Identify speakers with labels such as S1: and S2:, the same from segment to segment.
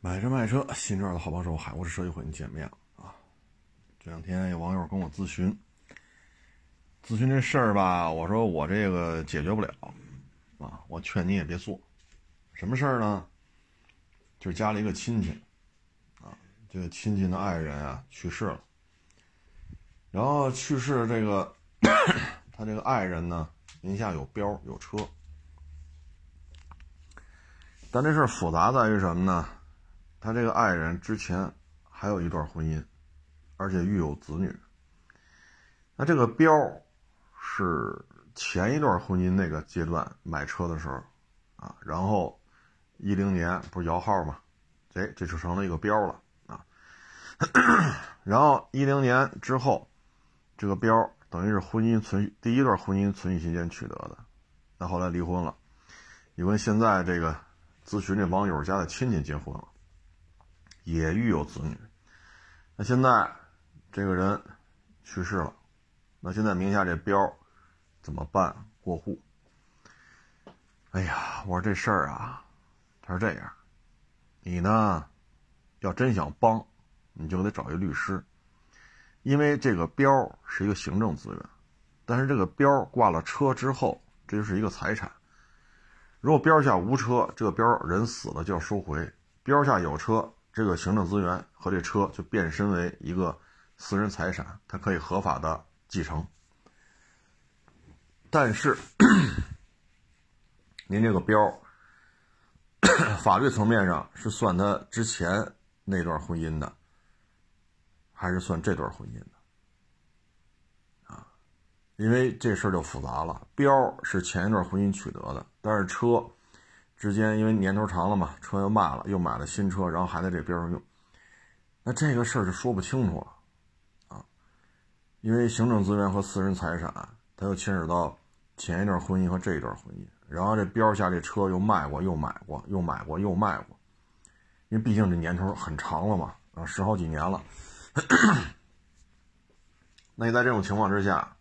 S1: 买车卖车，新车的好帮手，海沃士设计会，你见面了啊！这两天有网友跟我咨询，咨询这事儿吧，我说我这个解决不了啊，我劝你也别做。什么事儿呢？就是家里一个亲戚啊，这个亲戚的爱人啊去世了，然后去世这个他这个爱人呢名下有标有车，但这事儿复杂在于什么呢？他这个爱人之前还有一段婚姻，而且育有子女。那这个标是前一段婚姻那个阶段买车的时候啊，然后一零年不是摇号嘛，哎，这就成了一个标了啊。然后一零年之后，这个标等于是婚姻存第一段婚姻存续期间取得的，那后来离婚了，因为现在这个咨询这网友家的亲戚结婚了。也育有子女，那现在这个人去世了，那现在名下这标怎么办？过户？哎呀，我说这事儿啊，他是这样，你呢要真想帮，你就得找一律师，因为这个标是一个行政资源，但是这个标挂了车之后，这就是一个财产。如果标下无车，这个标人死了就要收回；标下有车。这个行政资源和这车就变身为一个私人财产，它可以合法的继承。但是，您这个标，法律层面上是算他之前那段婚姻的，还是算这段婚姻的？啊，因为这事儿就复杂了。标是前一段婚姻取得的，但是车。之间因为年头长了嘛，车又卖了，又买了新车，然后还在这边上用，那这个事儿就说不清楚了，啊，因为行政资源和私人财产，它又牵扯到前一段婚姻和这一段婚姻，然后这边下这车又卖过，又买过，又买过，又卖过，因为毕竟这年头很长了嘛，啊，十好几年了，那你在这种情况之下，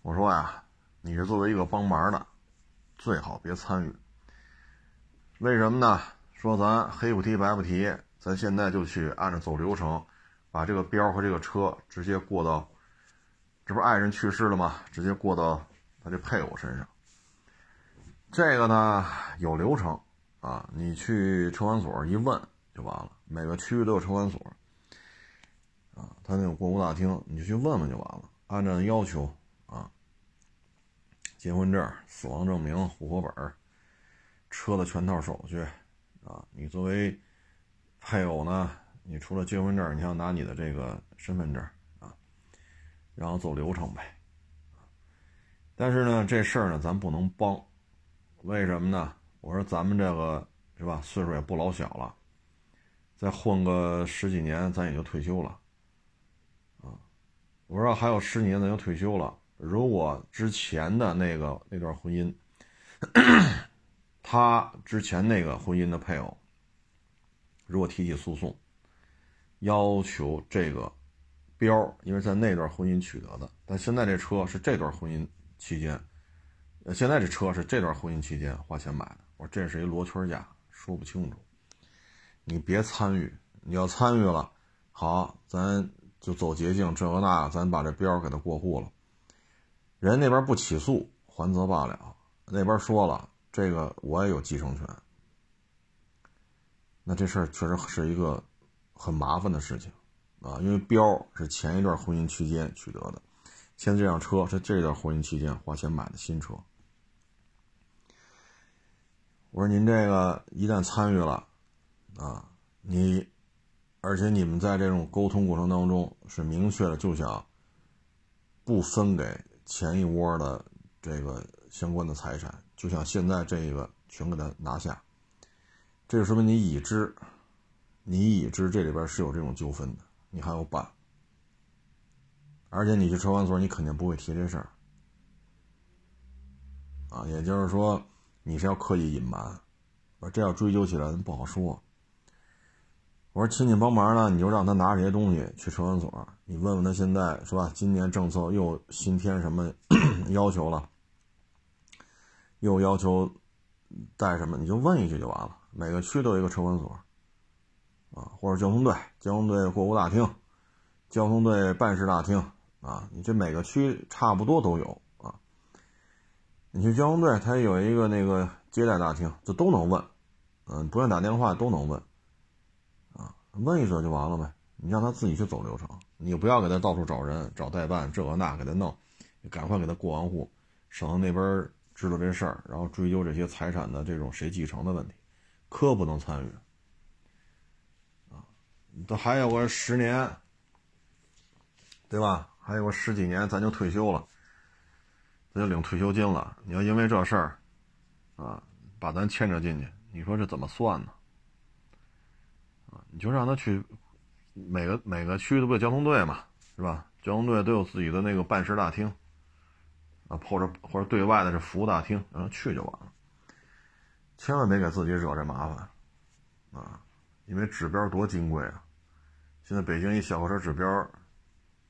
S1: 我说呀，你是作为一个帮忙的，最好别参与。为什么呢？说咱黑不提白不提，咱现在就去按照走流程，把这个标和这个车直接过到，这不爱人去世了吗？直接过到他这配偶身上。这个呢有流程啊，你去车管所一问就完了，每个区域都有车管所，啊，他那种过户大厅，你就去问问就完了，按照要求啊，结婚证、死亡证明、户口本。车的全套手续，啊，你作为配偶呢，你除了结婚证，你要拿你的这个身份证啊，然后走流程呗。但是呢，这事儿呢，咱不能帮，为什么呢？我说咱们这个是吧，岁数也不老小了，再混个十几年，咱也就退休了，啊，我说还有十几年咱就退休了。如果之前的那个那段婚姻，他之前那个婚姻的配偶，如果提起诉讼，要求这个标，因为在那段婚姻取得的，但现在这车是这段婚姻期间，呃，现在这车是这段婚姻期间花钱买的。我说这是一罗圈价，说不清楚。你别参与，你要参与了，好，咱就走捷径，这个那，咱把这标给他过户了。人那边不起诉，还则罢了，那边说了。这个我也有继承权，那这事儿确实是一个很麻烦的事情啊，因为标是前一段婚姻期间取得的，现在这辆车是这段婚姻期间花钱买的新车。我说您这个一旦参与了啊，你而且你们在这种沟通过程当中是明确的就想不分给前一窝的这个相关的财产。就像现在这个全给他拿下，这就说明你已知，你已知这里边是有这种纠纷的，你还要办，而且你去车管所，你肯定不会提这事儿，啊，也就是说你是要刻意隐瞒，我这要追究起来不好说。我说亲戚帮忙呢，你就让他拿这些东西去车管所，你问问他现在是吧？今年政策又新添什么 要求了？又要求带什么？你就问一句就完了。每个区都有一个车管所，啊，或者交通队、交通队过户大厅、交通队办事大厅啊，你这每个区差不多都有啊。你去交通队，他有一个那个接待大厅，这都能问，嗯，不用打电话都能问，啊，问一嘴就完了呗。你让他自己去走流程，你不要给他到处找人、找代办，这个那给他弄，赶快给他过完户，省得那边知道这事儿，然后追究这些财产的这种谁继承的问题，可不能参与。啊，都还有个十年，对吧？还有个十几年，咱就退休了，咱就领退休金了。你要因为这事儿，啊，把咱牵扯进去，你说这怎么算呢？啊，你就让他去。每个每个区都有交通队嘛，是吧？交通队都有自己的那个办事大厅，啊，或者或者对外的这服务大厅，然后去就完了。千万别给自己惹这麻烦，啊，因为指标多金贵啊！现在北京一小客车指标，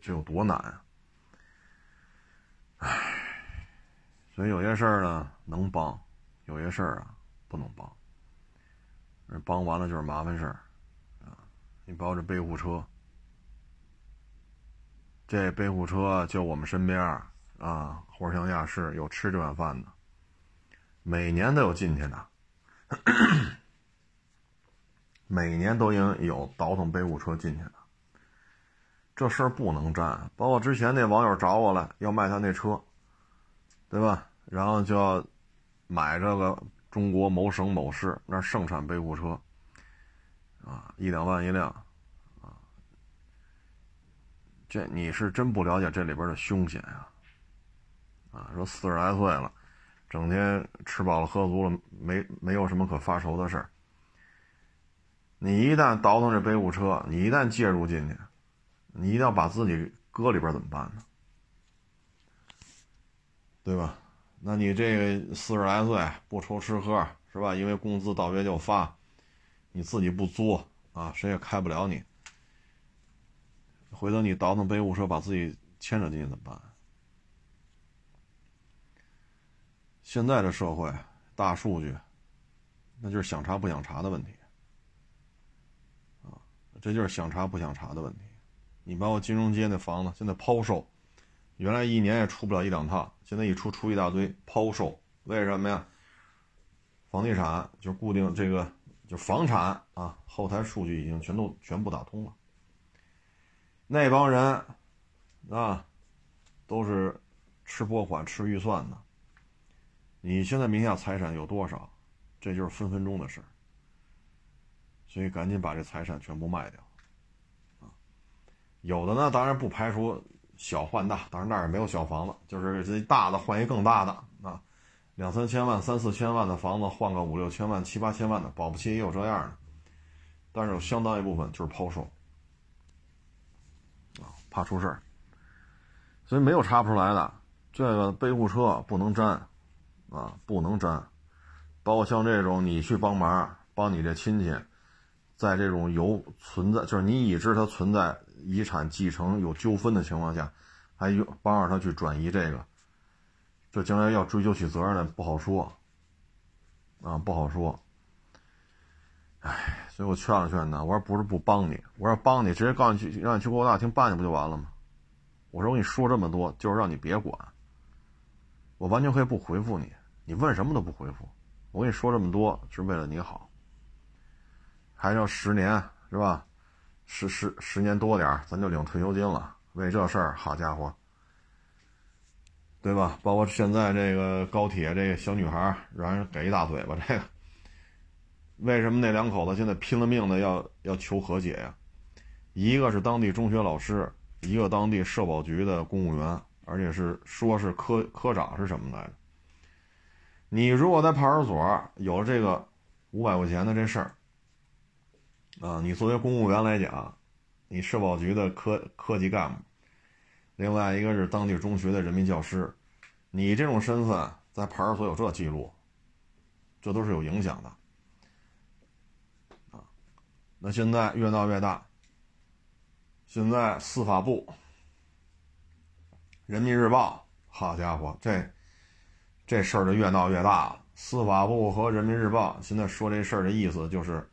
S1: 这有多难啊！唉，所以有些事儿呢能帮，有些事儿啊不能帮。帮完了就是麻烦事儿。你包着备户车，这备户车就我们身边啊，活像亚市有吃这碗饭的，每年都有进去的，每年都应有倒腾背户车进去的，这事儿不能占。包括之前那网友找我了，要卖他那车，对吧？然后就要买这个中国某省某市那盛产背户车。啊，一两万一辆，这你是真不了解这里边的凶险啊！啊，说四十来岁了，整天吃饱了喝足了，没没有什么可发愁的事儿。你一旦倒腾这背物车，你一旦介入进去，你一定要把自己搁里边怎么办呢？对吧？那你这个四十来岁不愁吃喝是吧？因为工资到月就发。你自己不作啊，谁也开不了你。回头你倒腾背物车，把自己牵扯进去怎么办？现在的社会，大数据，那就是想查不想查的问题。啊，这就是想查不想查的问题。你包括金融街那房子现在抛售，原来一年也出不了一两套，现在一出出一大堆抛售，为什么呀？房地产就固定这个。就房产啊，后台数据已经全都全部打通了。那帮人啊，都是吃拨款、吃预算的。你现在名下财产有多少？这就是分分钟的事所以赶紧把这财产全部卖掉啊！有的呢，当然不排除小换大，当然那儿也没有小房子，就是这大的换一更大的啊。两三千万、三四千万的房子换个五六千万、七八千万的，保不齐也有这样的。但是有相当一部分就是抛售，啊，怕出事儿，所以没有查不出来的。这个备户车不能沾，啊，不能沾。包括像这种你去帮忙，帮你这亲戚，在这种有存在，就是你已知他存在遗产继承有纠纷的情况下，还有帮着他去转移这个。这将来要追究起责任来不好说，啊，不好说。哎，所以我劝了劝他，我说不是不帮你，我说帮你，直接告诉你去，让你去国大厅办去不就完了吗？我说我跟你说这么多，就是让你别管。我完全可以不回复你，你问什么都不回复。我跟你说这么多是为了你好。还要十年是吧？十十十年多点咱就领退休金了。为这事儿，好家伙！对吧？包括现在这个高铁，这个小女孩让人给一大嘴巴，这个为什么那两口子现在拼了命的要要求和解呀？一个是当地中学老师，一个当地社保局的公务员，而且是说是科科长是什么来着？你如果在派出所有这个五百块钱的这事儿啊，你作为公务员来讲，你社保局的科科级干部。另外一个是当地中学的人民教师，你这种身份在派出所有这记录，这都是有影响的。那现在越闹越大，现在司法部、人民日报，好家伙，这这事儿就越闹越大了。司法部和人民日报现在说这事儿的意思就是，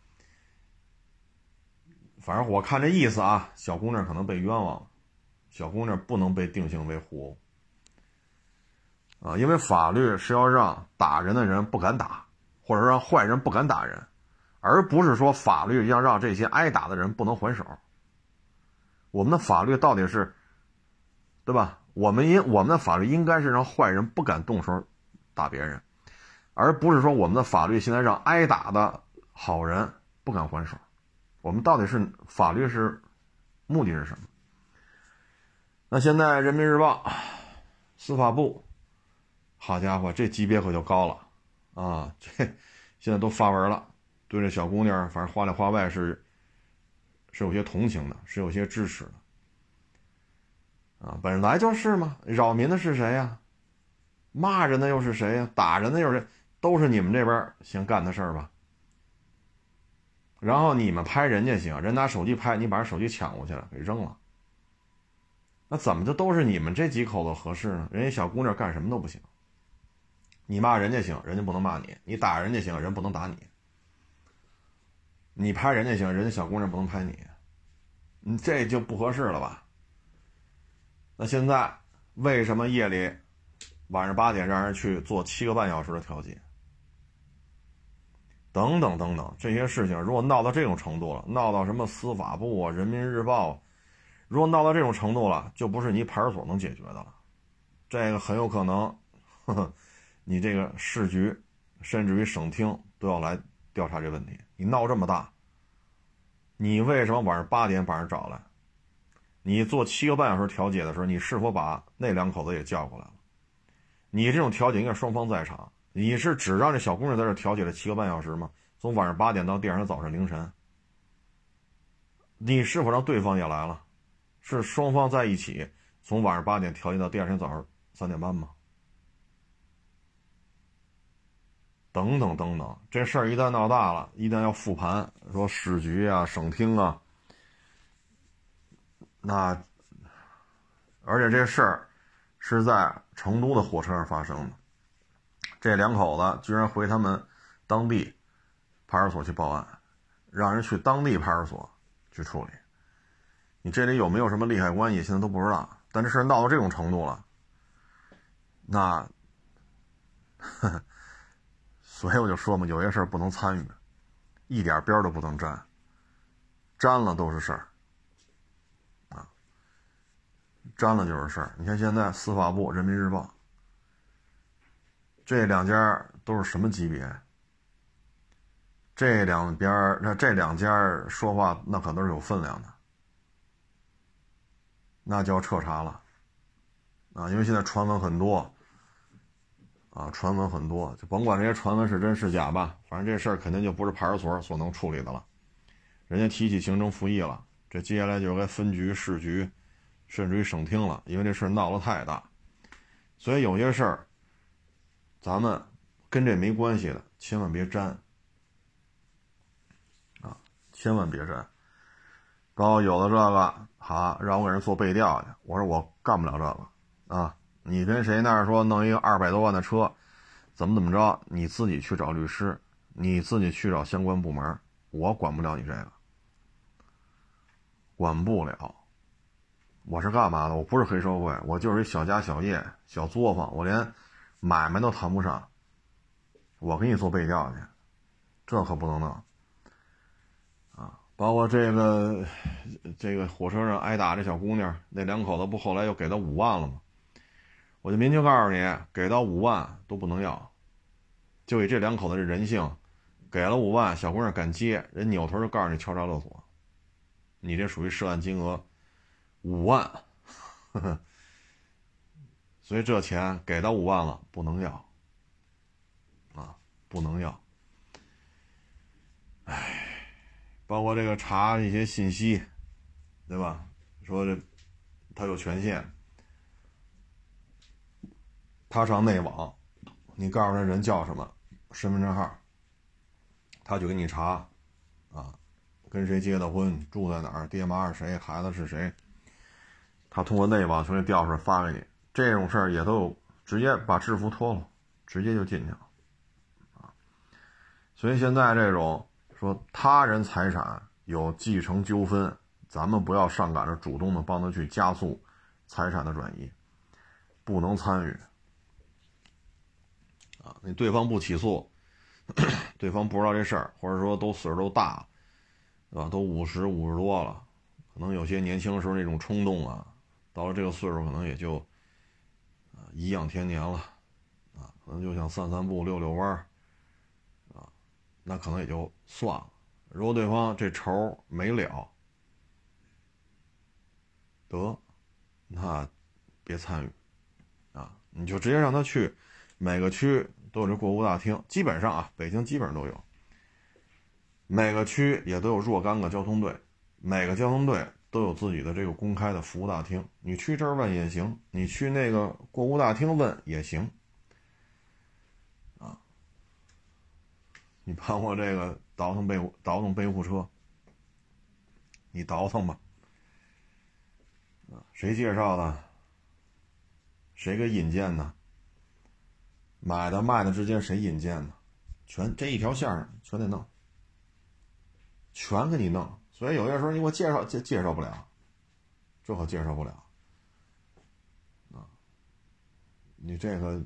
S1: 反正我看这意思啊，小姑娘可能被冤枉了，小姑娘不能被定性为互殴啊，因为法律是要让打人的人不敢打，或者让坏人不敢打人，而不是说法律要让这些挨打的人不能还手。我们的法律到底是，对吧？我们应我们的法律应该是让坏人不敢动手打别人，而不是说我们的法律现在让挨打的好人不敢还手。我们到底是法律是目的是什么？那现在人民日报、司法部，好家伙，这级别可就高了啊！这 现在都发文了，对这小姑娘，反正话里话外是是有些同情的，是有些支持的啊！本来就是嘛，扰民的是谁呀？骂人的又是谁呀？打人的又是都是你们这边先干的事儿吧？然后你们拍人家行，人拿手机拍，你把人手机抢过去了，给扔了。那怎么就都是你们这几口子合适呢？人家小姑娘干什么都不行。你骂人家行，人家不能骂你；你打人家行，人不能打你。你拍人家行，人家小姑娘不能拍你，你这就不合适了吧？那现在为什么夜里晚上八点让人去做七个半小时的调解？等等等等，这些事情如果闹到这种程度了，闹到什么司法部啊、人民日报，如果闹到这种程度了，就不是你派出所能解决的了。这个很有可能，呵呵，你这个市局，甚至于省厅都要来调查这问题。你闹这么大，你为什么晚上八点把人找来？你做七个半小时调解的时候，你是否把那两口子也叫过来了？你这种调解应该双方在场。你是只让这小姑娘在这调解了七个半小时吗？从晚上八点到第二天早上凌晨，你是否让对方也来了？是双方在一起从晚上八点调解到第二天早上三点半吗？等等等等，这事儿一旦闹大了，一旦要复盘，说市局啊、省厅啊，那而且这事儿是在成都的火车上发生的。这两口子居然回他们当地派出所去报案，让人去当地派出所去处理。你这里有没有什么利害关系？现在都不知道。但这事闹到这种程度了，那，所以我就说嘛，有些事儿不能参与，一点边都不能沾，沾了都是事儿，沾了就是事儿。你看现在司法部、人民日报。这两家都是什么级别？这两边那这两家说话那可都是有分量的，那就要彻查了啊！因为现在传闻很多啊，传闻很多，就甭管这些传闻是真是假吧，反正这事儿肯定就不是派出所所能处理的了。人家提起行政复议了，这接下来就该分局、市局，甚至于省厅了，因为这事闹得太大，所以有些事儿。咱们跟这没关系的，千万别沾啊！千万别沾。包括有的这个，好让我给人做背调去，我说我干不了这个啊！你跟谁那儿说弄一个二百多万的车，怎么怎么着？你自己去找律师，你自己去找相关部门，我管不了你这个，管不了。我是干嘛的？我不是黑社会，我就是一小家小业、小作坊，我连。买卖都谈不上，我给你做背调去，这可不能弄啊！包括这个这个火车上挨打这小姑娘，那两口子不后来又给他五万了吗？我就明确告诉你，给到五万都不能要，就以这两口子这人性，给了五万，小姑娘敢接，人扭头就告诉你敲诈勒索，你这属于涉案金额五万。呵呵所以这钱给到五万了，不能要，啊，不能要。哎，包括这个查一些信息，对吧？说这他有权限，他上内网，你告诉他人叫什么，身份证号，他就给你查，啊，跟谁结的婚，住在哪儿，爹妈是谁，孩子是谁，他通过内网从这调出来发给你。这种事儿也都直接把制服脱了，直接就进去了，啊！所以现在这种说他人财产有继承纠纷，咱们不要上赶着主动的帮他去加速财产的转移，不能参与。啊，你对方不起诉，对方不知道这事儿，或者说都岁数都大，对吧？都五十五十多了，可能有些年轻时候那种冲动啊，到了这个岁数可能也就啊颐养天年了，啊，可能就想散散步、遛遛弯儿，啊，那可能也就算了。如果对方这仇没了，得，那别参与，啊，你就直接让他去每个区。都有这过户大厅，基本上啊，北京基本上都有。每个区也都有若干个交通队，每个交通队都有自己的这个公开的服务大厅。你去这儿问也行，你去那个过户大厅问也行。啊，你帮我这个倒腾备倒腾备户车，你倒腾吧。谁介绍的？谁给引荐的？买的卖的之间谁引荐的？全这一条线上全得弄，全给你弄。所以有些时候你给我介绍介介绍不了，这可介绍不了啊！你这个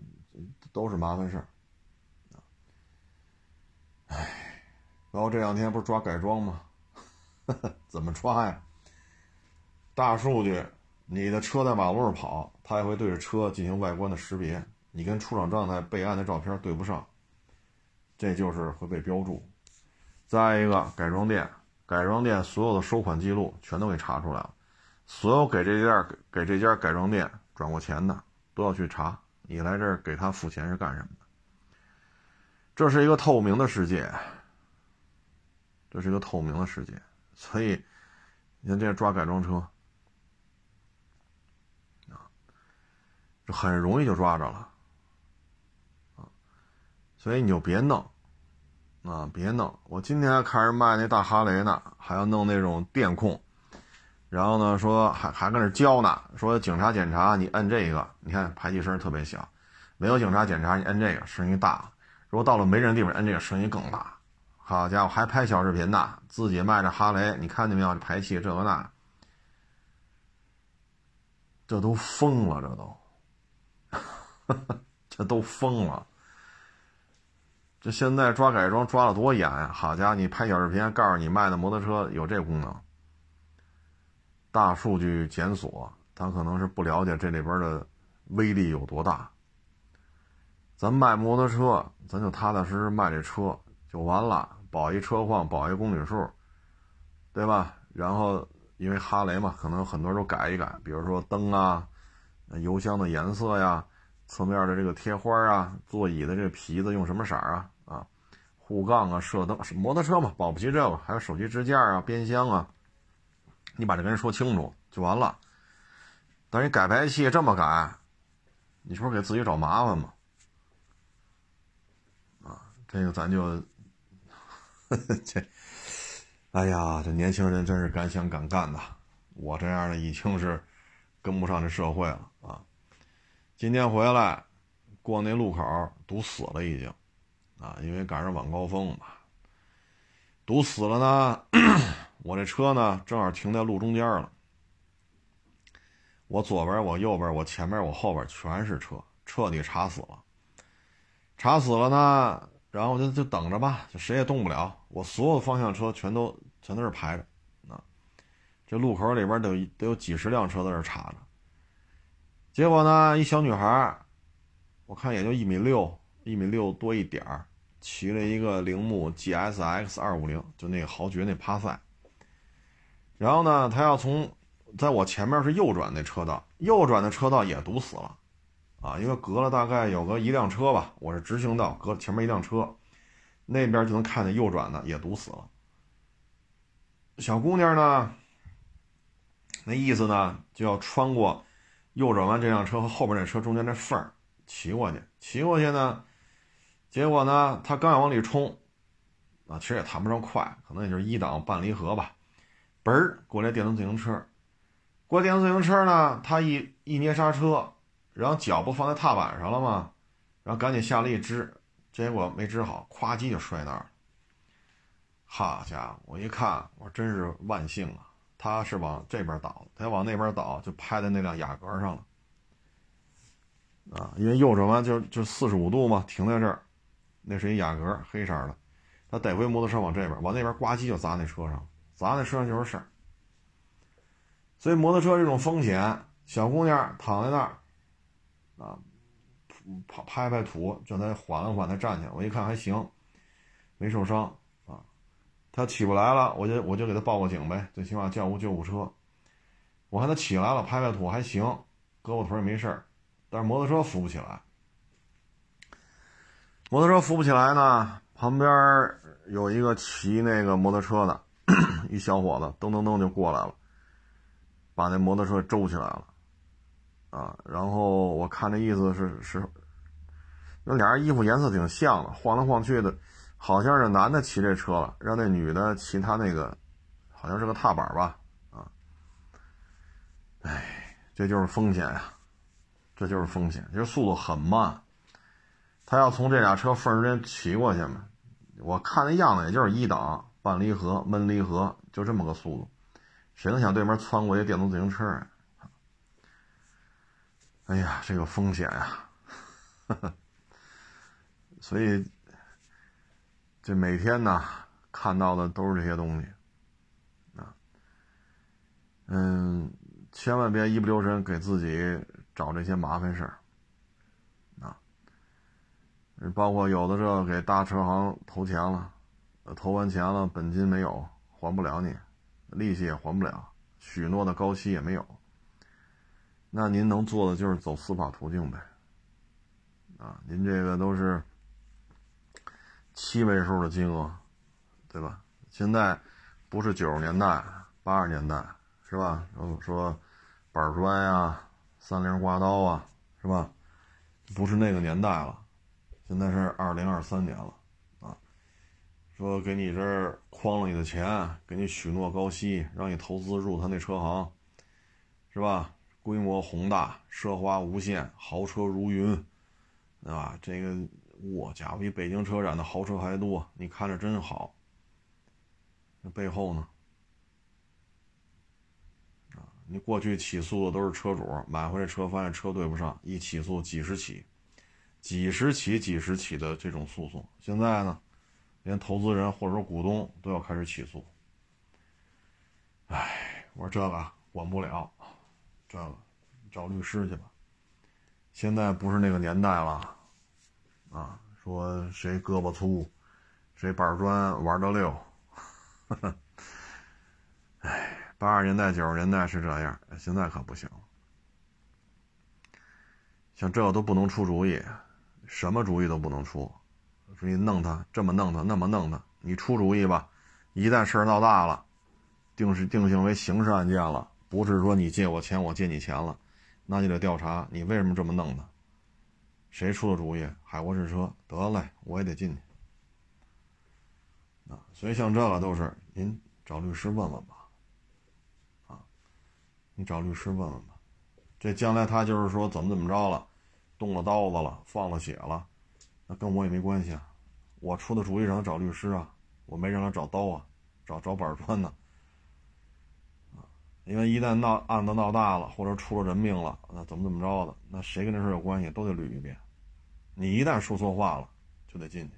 S1: 都是麻烦事儿啊！哎，然后这两天不是抓改装吗？怎么抓呀？大数据，你的车在马路上跑，它也会对着车进行外观的识别。你跟出厂状态备案的照片对不上，这就是会被标注。再一个，改装店，改装店所有的收款记录全都给查出来了，所有给这家给这家改装店转过钱的都要去查。你来这儿给他付钱是干什么的？这是一个透明的世界，这是一个透明的世界。所以，你看这抓改装车，啊，这很容易就抓着了。所以你就别弄，啊，别弄！我今天还看人卖那大哈雷呢，还要弄那种电控，然后呢说还还跟那教呢，说警察检查你摁这个，你看排气声特别小；没有警察检查你摁这个声音大。如果到了没人地方摁这个声音更大。好家伙，还拍小视频呢，自己卖着哈雷，你看见没有？排气这个那，这都疯了，这都，这都疯了。这现在抓改装抓的多严呀！好家伙，你拍小视频，告诉你卖的摩托车有这功能。大数据检索，他可能是不了解这里边的威力有多大。咱卖摩托车，咱就踏踏实实卖这车就完了，保一车况，保一公里数，对吧？然后因为哈雷嘛，可能很多都改一改，比如说灯啊、油箱的颜色呀。侧面的这个贴花啊，座椅的这个皮子用什么色啊？啊，护杠啊，射灯，摩托车嘛，保不齐这个，还有手机支架啊，边箱啊，你把这跟人说清楚就完了。但是改排气这么改，你是不是给自己找麻烦吗？啊，这个咱就，这，哎呀，这年轻人真是敢想敢干的，我这样的已经是跟不上这社会了啊。今天回来，过那路口堵死了，已经，啊，因为赶上晚高峰嘛，堵死了呢。我这车呢，正好停在路中间了。我左边、我右边、我前面、我后边全是车，彻底查死了。查死了呢，然后就就等着吧，就谁也动不了。我所有的方向车全都全都是排着，啊，这路口里边得得有几十辆车在这插着。结果呢，一小女孩我看也就一米六，一米六多一点儿，骑了一个铃木 GSX 二五零，就那个豪爵那帕赛。然后呢，她要从在我前面是右转那车道，右转的车道也堵死了，啊，因为隔了大概有个一辆车吧，我是直行道，隔前面一辆车，那边就能看见右转的也堵死了。小姑娘呢，那意思呢，就要穿过。右转弯，这辆车和后边那车中间那缝儿骑过去，骑过去呢，结果呢，他刚要往里冲，啊，其实也谈不上快，可能也就是一档半离合吧，嘣儿过来电动自行车，过电动自行车呢，他一一捏刹车，然后脚不放在踏板上了吗？然后赶紧下力支，结果没支好，咵叽就摔那儿了。好家伙，我一看，我真是万幸啊！他是往这边倒，他要往那边倒，就拍在那辆雅阁上了。啊，因为右转弯就就四十五度嘛，停在这儿，那是一雅阁，黑色的。他得回摩托车往这边，往那边呱唧就砸那车上，砸那车上就是事儿。所以摩托车这种风险，小姑娘躺在那儿，啊，拍拍拍土，叫她缓了缓，她站起来。我一看还行，没受伤。他起不来了，我就我就给他报个警呗，最起码叫个救护车。我看他起来了，拍拍土还行，胳膊腿也没事儿，但是摩托车扶不起来。摩托车扶不起来呢，旁边有一个骑那个摩托车的一小伙子，噔噔噔就过来了，把那摩托车周起来了，啊，然后我看这意思是是，那俩人衣服颜色挺像的，晃来晃去的。好像是男的骑这车了，让那女的骑他那个，好像是个踏板吧，啊，哎，这就是风险呀，这就是风险，就是速度很慢，他要从这俩车缝之间骑过去嘛，我看那样子也就是一档半离合闷离合，就这么个速度，谁能想对面窜过一电动自行车啊？哎呀，这个风险呀，所以。这每天呢看到的都是这些东西，啊，嗯，千万别一不留神给自己找这些麻烦事儿，啊，包括有的这给大车行投钱了，投完钱了本金没有还不了你，利息也还不了，许诺的高息也没有，那您能做的就是走司法途径呗，啊，您这个都是。七位数的金额，对吧？现在不是九十年代、八十年代，是吧？说说板砖呀、三菱刮刀啊，是吧？不是那个年代了，现在是二零二三年了啊。说给你这儿诓了你的钱，给你许诺高息，让你投资入他那车行，是吧？规模宏大，奢华无限，豪车如云，对吧？这个。我家伙，比北京车展的豪车还多，你看着真好。那背后呢？啊，你过去起诉的都是车主，买回来车发现车对不上，一起诉几十起，几十起、几十起的这种诉讼。现在呢，连投资人或者说股东都要开始起诉。哎，我说这个管不了，这个找律师去吧。现在不是那个年代了。啊，说谁胳膊粗，谁板砖玩的溜，哎，八十年代九十年代是这样，现在可不行。像这都不能出主意，什么主意都不能出。说你弄他，这么弄他，那么弄他，你出主意吧。一旦事儿闹大了，定是定性为刑事案件了，不是说你借我钱，我借你钱了，那就得调查你为什么这么弄他。谁出的主意？海沃士车得嘞，我也得进去啊！所以像这个都是您找律师问问吧，啊，你找律师问问吧。这将来他就是说怎么怎么着了，动了刀子了，放了血了，那跟我也没关系啊。我出的主意让他找律师啊，我没让他找刀啊，找找板砖呢。因为一旦闹案子闹大了，或者出了人命了，那怎么怎么着的，那谁跟这事有关系都得捋一遍。你一旦说错话了，就得进去。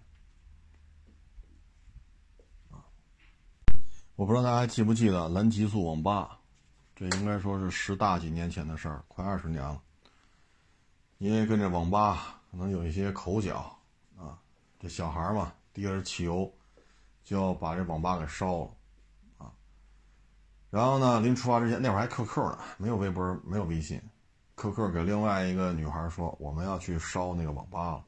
S1: 我不知道大家还记不记得蓝极速网吧，这应该说是十大几年前的事儿，快二十年了。因为跟这网吧可能有一些口角啊，这小孩嘛，滴着汽油就要把这网吧给烧了。然后呢，临出发之前，那会儿还 QQ 呢，没有微博，没有微信。QQ 给另外一个女孩说：“我们要去烧那个网吧了。”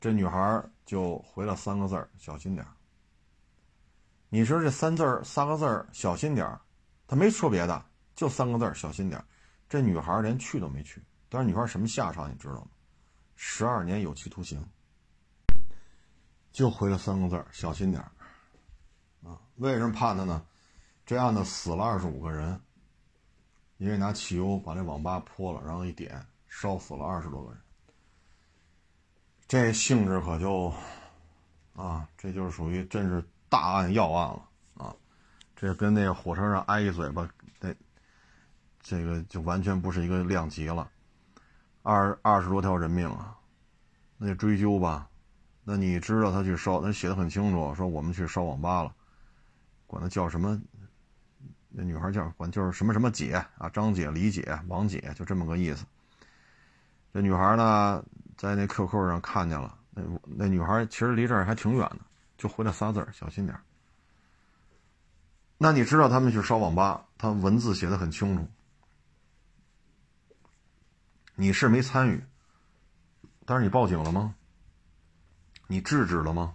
S1: 这女孩就回了三个字儿：“小心点儿。”你说这三字儿、三个字儿“小心点儿”，他没说别的，就三个字儿“小心点儿”。这女孩连去都没去。但是女孩什么下场你知道吗？十二年有期徒刑。就回了三个字儿：“小心点儿。”啊，为什么判他呢？这案子死了二十五个人。因为拿汽油把这网吧泼了，然后一点烧死了二十多个人，这性质可就，啊，这就是属于真是大案要案了啊！这跟那火车上挨一嘴巴，那这个就完全不是一个量级了。二二十多条人命啊，那就追究吧。那你知道他去烧，他写的很清楚，说我们去烧网吧了，管他叫什么？那女孩叫管就是什么什么姐啊，张姐、李姐、王姐，就这么个意思。这女孩呢，在那 QQ 上看见了，那那女孩其实离这儿还挺远的，就回了仨字儿小心点那你知道他们去烧网吧，他文字写的很清楚，你是没参与，但是你报警了吗？你制止了吗？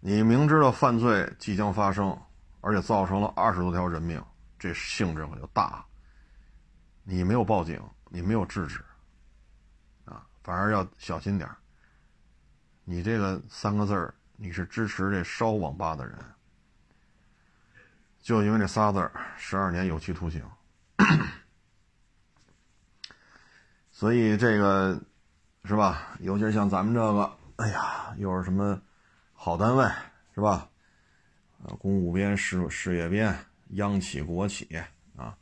S1: 你明知道犯罪即将发生，而且造成了二十多条人命，这性质可就大。你没有报警，你没有制止，啊，反而要小心点你这个三个字儿，你是支持这烧网吧的人，就因为这仨字儿，十二年有期徒刑。所以这个是吧？尤其是像咱们这个。哎呀，又是什么好单位是吧？呃，公务编、事事业编、央企、国企啊，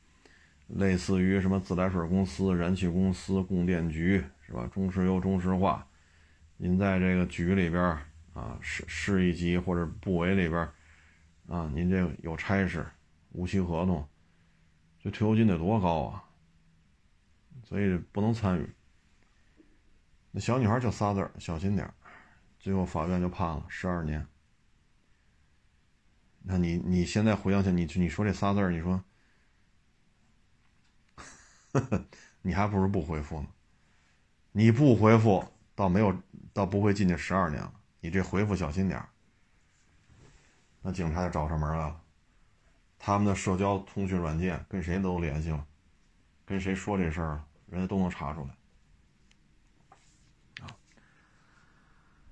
S1: 类似于什么自来水公司、燃气公司、供电局是吧？中石油、中石化，您在这个局里边啊，市市一级或者部委里边啊，您这有差事、无期合同，这退休金得多高啊？所以不能参与。那小女孩就仨字儿：小心点儿。最后法院就判了十二年。那你你现在回想起你你说这仨字儿，你说，你还不如不回复呢。你不回复，倒没有，倒不会进去十二年了。你这回复小心点儿，那警察就找上门来了。他们的社交通讯软件跟谁都联系了，跟谁说这事儿，人家都能查出来。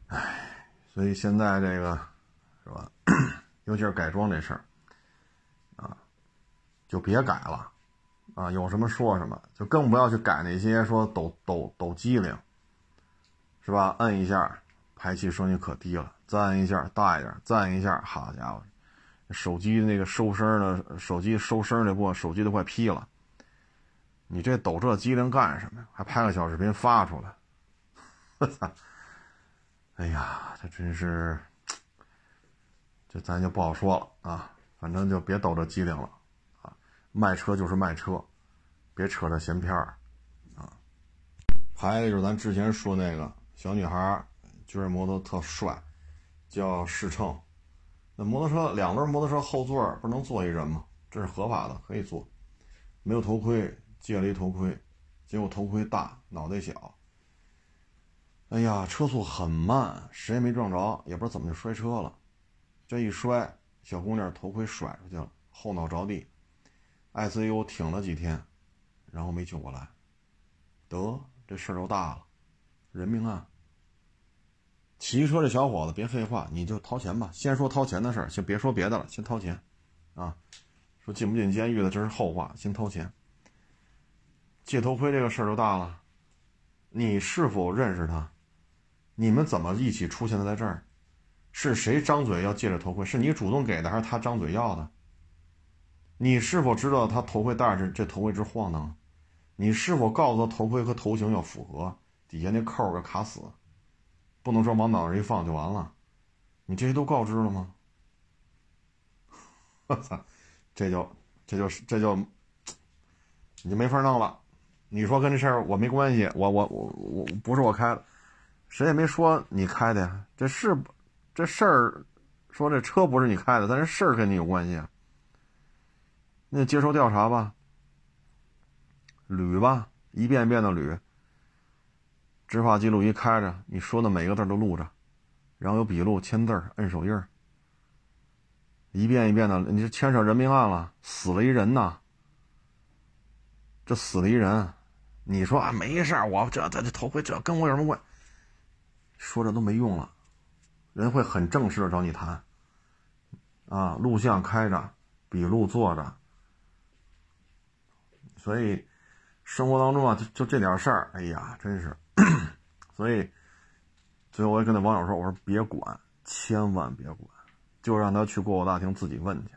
S1: 唉，所以现在这个是吧？尤其是改装这事儿啊，就别改了啊！有什么说什么，就更不要去改那些说抖抖抖机灵，是吧？摁一下，排气声音可低了；再摁一下，大一点；再摁一下，好家伙，手机那个收声的，手机收声那部分，手机都快劈了。你这抖这机灵干什么呀？还拍个小视频发出来？我操！哎呀，这真是，这咱就不好说了啊。反正就别抖这机灵了啊。卖车就是卖车，别扯这闲篇儿啊。还有就是咱之前说那个小女孩，觉得摩托特帅，叫世乘。那摩托车两轮摩托车后座不能坐一人吗？这是合法的，可以坐。没有头盔，借了一头盔，结果头盔大，脑袋小。哎呀，车速很慢，谁也没撞着，也不知道怎么就摔车了。这一摔，小姑娘头盔甩出去了，后脑着地，ICU 挺了几天，然后没救过来。得，这事儿就大了，人命案。骑车这小伙子，别废话，你就掏钱吧。先说掏钱的事儿，先别说别的了，先掏钱。啊，说进不进监狱的这是后话，先掏钱。借头盔这个事儿就大了，你是否认识他？你们怎么一起出现在这儿？是谁张嘴要借着头盔？是你主动给的，还是他张嘴要的？你是否知道他头盔戴着这头盔直晃荡？你是否告诉他头盔和头型要符合？底下那扣要卡死，不能说往脑上一放就完了。你这些都告知了吗？我操，这就这就这就你就没法弄了。你说跟这事儿我没关系，我我我我不是我开的。谁也没说你开的呀，这是这事儿，说这车不是你开的，但是事儿跟你有关系啊。那接受调查吧，捋吧，一遍一遍的捋。执法记录仪开着，你说的每个字都录着，然后有笔录、签字、摁手印一遍一遍的，你这牵扯人命案了，死了一人呐。这死了一人，你说啊，没事我这这这头盔这跟我有什么关？说这都没用了，人会很正式的找你谈。啊，录像开着，笔录做着，所以生活当中啊，就就这点事儿，哎呀，真是。所以最后我也跟那网友说：“我说别管，千万别管，就让他去过户大厅自己问去，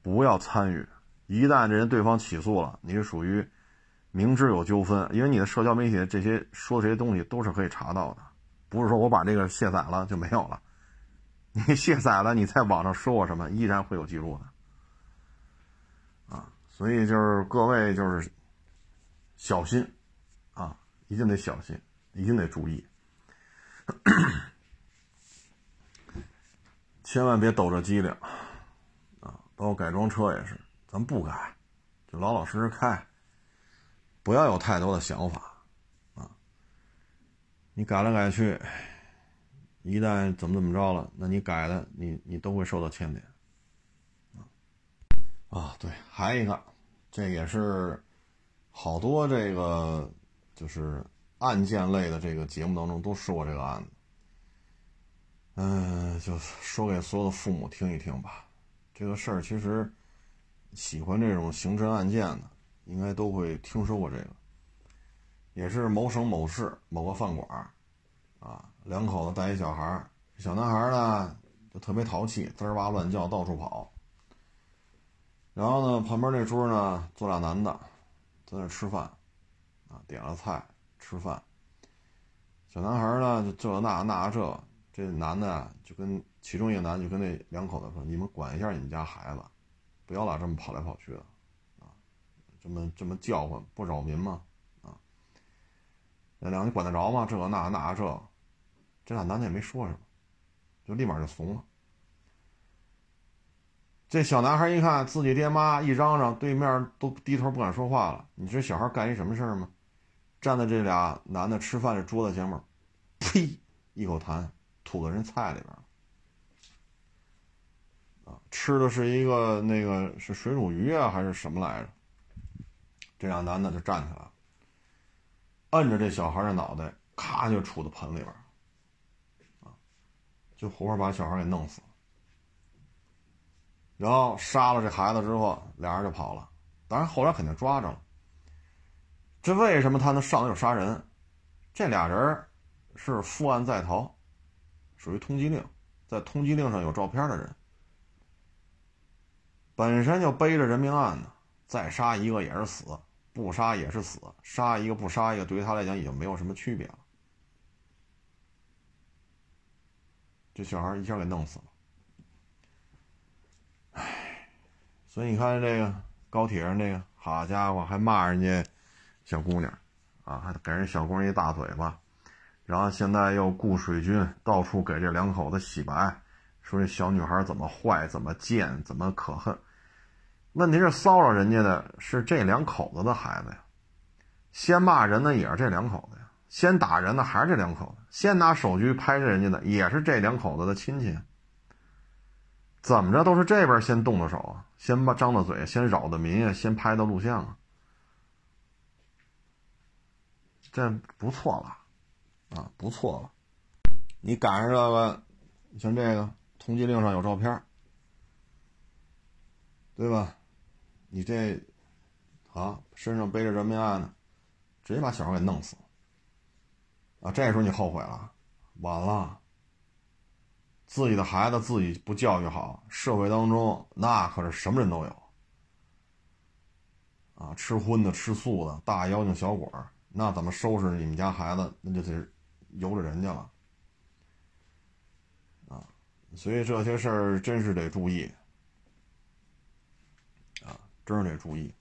S1: 不要参与。一旦这人对方起诉了，你是属于明知有纠纷，因为你的社交媒体这些说这些东西都是可以查到的，不是说我把这个卸载了就没有了。你卸载了，你在网上说我什么，依然会有记录的。啊，所以就是各位就是小心啊，一定得小心，一定得注意。千万别抖着机灵，啊，包括改装车也是，咱不改，就老老实实开，不要有太多的想法，你改来改去，一旦怎么怎么着了，那你改的你你都会受到牵连，啊，对，还一个，这也是好多这个就是案件类的这个节目当中都说过这个案子。嗯，就说给所有的父母听一听吧。这个事儿其实，喜欢这种刑侦案件的，应该都会听说过这个。也是某省某市某个饭馆啊，两口子带一小孩小男孩呢就特别淘气，滋哇乱叫，到处跑。然后呢，旁边那桌呢坐俩男的，在那吃饭，啊，点了菜吃饭。小男孩呢就这那那这。这男的就跟其中一个男的就跟那两口子说：“你们管一下你们家孩子，不要老这么跑来跑去的，啊，这么这么叫唤不扰民吗？那两你管得着吗？这那那这，这俩男的也没说什么，就立马就怂了。这小男孩一看自己爹妈一嚷嚷，对面都低头不敢说话了。你知道小孩干一什么事儿吗？站在这俩男的吃饭的桌子前面，呸，一口痰。”吐在人菜里边啊！吃的是一个那个是水煮鱼啊，还是什么来着？这俩男的就站起来了，摁着这小孩的脑袋，咔就杵到盆里边，就活活把小孩给弄死了。然后杀了这孩子之后，俩人就跑了。当然后来肯定抓着了。这为什么他能上手杀人？这俩人是负案在逃。属于通缉令，在通缉令上有照片的人，本身就背着人命案呢，再杀一个也是死，不杀也是死，杀一个不杀一个，对于他来讲已经没有什么区别了。这小孩一下给弄死了，唉，所以你看这个高铁上这个，好家伙，还骂人家小姑娘，啊，还给人小姑娘一大嘴巴。然后现在又雇水军到处给这两口子洗白，说这小女孩怎么坏、怎么贱、怎么可恨。问题是骚扰人家的是这两口子的孩子呀，先骂人的也是这两口子呀，先打人的还是这两口子，先拿手机拍着人家的也是这两口子的亲戚。怎么着都是这边先动的手啊，先把张的嘴，先扰的民啊，先拍的录像啊，这不错了。啊，不错了，你赶上这个，像这个通缉令上有照片，对吧？你这，啊，身上背着人命案呢，直接把小孩给弄死了。啊，这时候你后悔了，晚了。自己的孩子自己不教育好，社会当中那可是什么人都有。啊，吃荤的、吃素的，大妖精、小鬼那怎么收拾你们家孩子？那就得。由着人家了，啊，所以这些事儿真是得注意，真是得注意。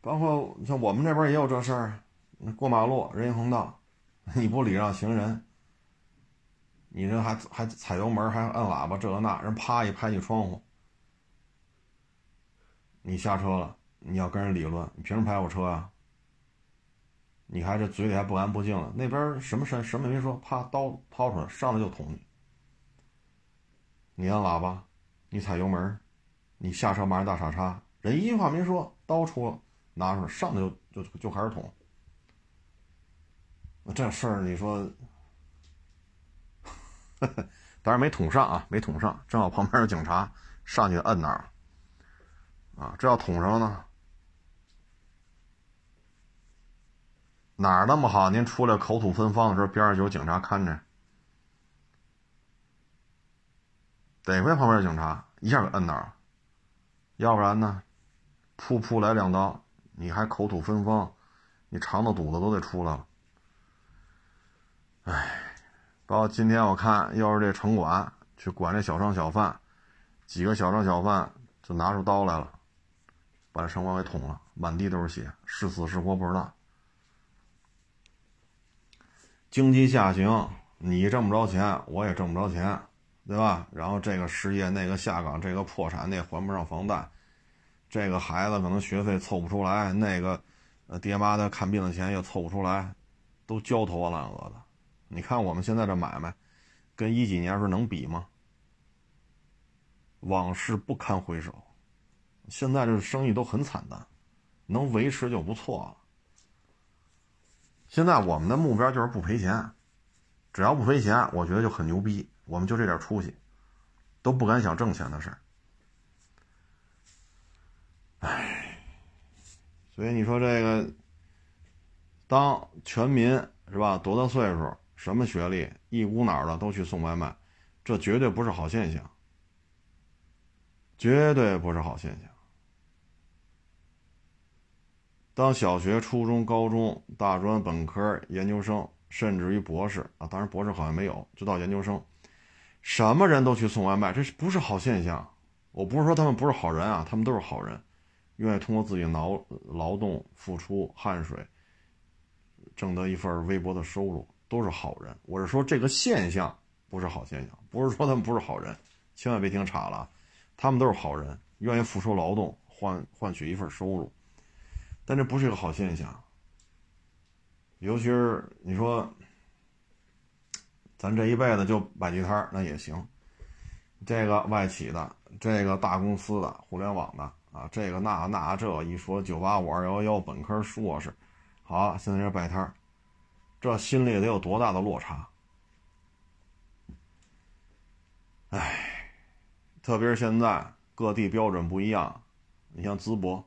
S1: 包括像我们这边也有这事儿，过马路人行横道，你不礼让行人，你这还还踩油门，还摁喇叭，这个那，人啪一拍你窗户，你下车了，你要跟人理论，你凭什么拍我车啊？你还这嘴里还不干不净了，那边什么什什么也没说，啪刀掏出来，上来就捅你。你按喇叭，你踩油门，你下车骂人大傻叉，人一句话没说，刀出拿出来，上来就就就开始捅。这事儿你说，当然没捅上啊，没捅上，正好旁边有警察上去摁那儿，啊，这要捅上呢？哪儿那么好？您出来口吐芬芳的时候，边上有警察看着。得亏旁边警察一下给摁那儿了，要不然呢，噗噗来两刀，你还口吐芬芳，你肠子肚子都得出来了。哎，包括今天我看，又是这城管去管这小商小贩，几个小商小贩就拿出刀来了，把这城管给捅了，满地都是血，是死是活不知道。经济下行，你挣不着钱，我也挣不着钱，对吧？然后这个失业，那个下岗，这个破产，那还不上房贷，这个孩子可能学费凑不出来，那个，呃，爹妈的看病的钱又凑不出来，都焦头烂额的。你看我们现在这买卖，跟一几年时候能比吗？往事不堪回首，现在这生意都很惨淡，能维持就不错了。现在我们的目标就是不赔钱，只要不赔钱，我觉得就很牛逼。我们就这点出息，都不敢想挣钱的事儿。唉，所以你说这个，当全民是吧，多大岁数，什么学历，一股脑的都去送外卖，这绝对不是好现象，绝对不是好现象。当小学、初中、高中、大专、本科、研究生，甚至于博士啊，当然博士好像没有，就到研究生，什么人都去送外卖，这不是好现象？我不是说他们不是好人啊，他们都是好人，愿意通过自己劳劳动付出汗水，挣得一份微薄的收入，都是好人。我是说这个现象不是好现象，不是说他们不是好人，千万别听岔了，他们都是好人，愿意付出劳动换换取一份收入。但这不是一个好现象，尤其是你说，咱这一辈子就摆地摊那也行。这个外企的，这个大公司的，互联网的啊，这个那那这一说九八五二幺幺本科硕士，好，现在这摆摊这心里得有多大的落差？哎，特别是现在各地标准不一样，你像淄博。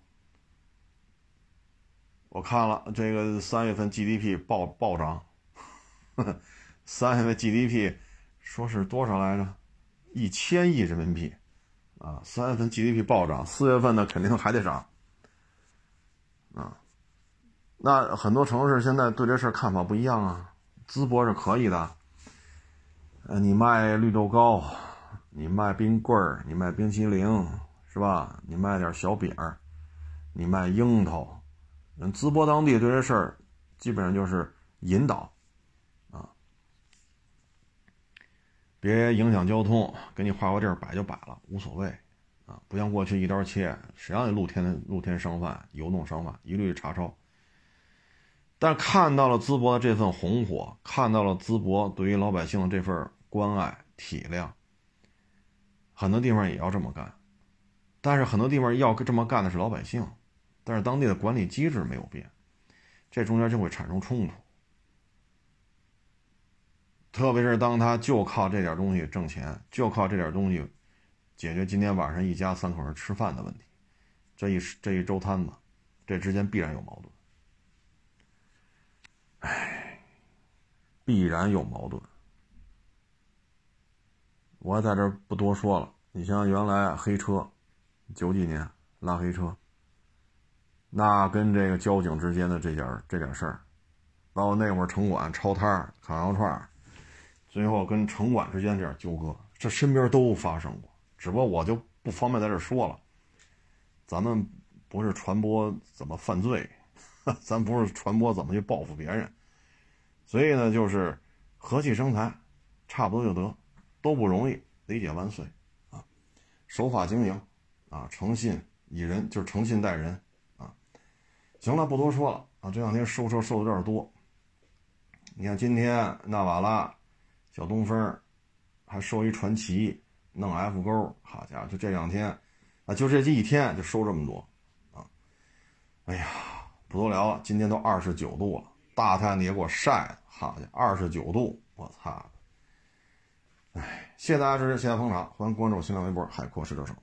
S1: 我看了这个三月份 GDP 暴暴涨，呵呵三月份 GDP 说是多少来着？一千亿人民币啊！三月份 GDP 暴涨，四月份呢肯定还得涨啊。那很多城市现在对这事看法不一样啊。淄博是可以的，呃，你卖绿豆糕，你卖冰棍儿，你卖冰淇淋，是吧？你卖点小饼儿，你卖樱桃。嗯，淄博当地对这事儿基本上就是引导，啊，别影响交通，给你划个地儿摆就摆了，无所谓，啊，不像过去一刀切，谁让你露天露天商贩、游动商贩一律查抄。但看到了淄博的这份红火，看到了淄博对于老百姓的这份关爱体谅，很多地方也要这么干，但是很多地方要这么干的是老百姓。但是当地的管理机制没有变，这中间就会产生冲突。特别是当他就靠这点东西挣钱，就靠这点东西解决今天晚上一家三口人吃饭的问题，这一这一周摊子，这之间必然有矛盾。唉，必然有矛盾。我在这不多说了。你像原来黑车，九几年拉黑车。那跟这个交警之间的这点这点事儿，包括那会儿城管抄摊烤羊肉串最后跟城管之间这点纠葛，这身边都发生过，只不过我就不方便在这说了。咱们不是传播怎么犯罪，咱不是传播怎么去报复别人，所以呢，就是和气生财，差不多就得，都不容易，理解万岁啊，守法经营啊，诚信以人就是诚信待人啊。行了，不多说了啊！这两天收车收的有点多。你看今天纳瓦拉、小东风，还收一传奇，弄 F 勾，好家伙，就这两天啊，就这一天就收这么多啊！哎呀，不多聊了，今天都二十九度了，大太阳也给我晒的，好家伙，二十九度，我操！哎，谢谢大家支持，谢谢捧场，欢迎关注新浪微博“海阔试车手”。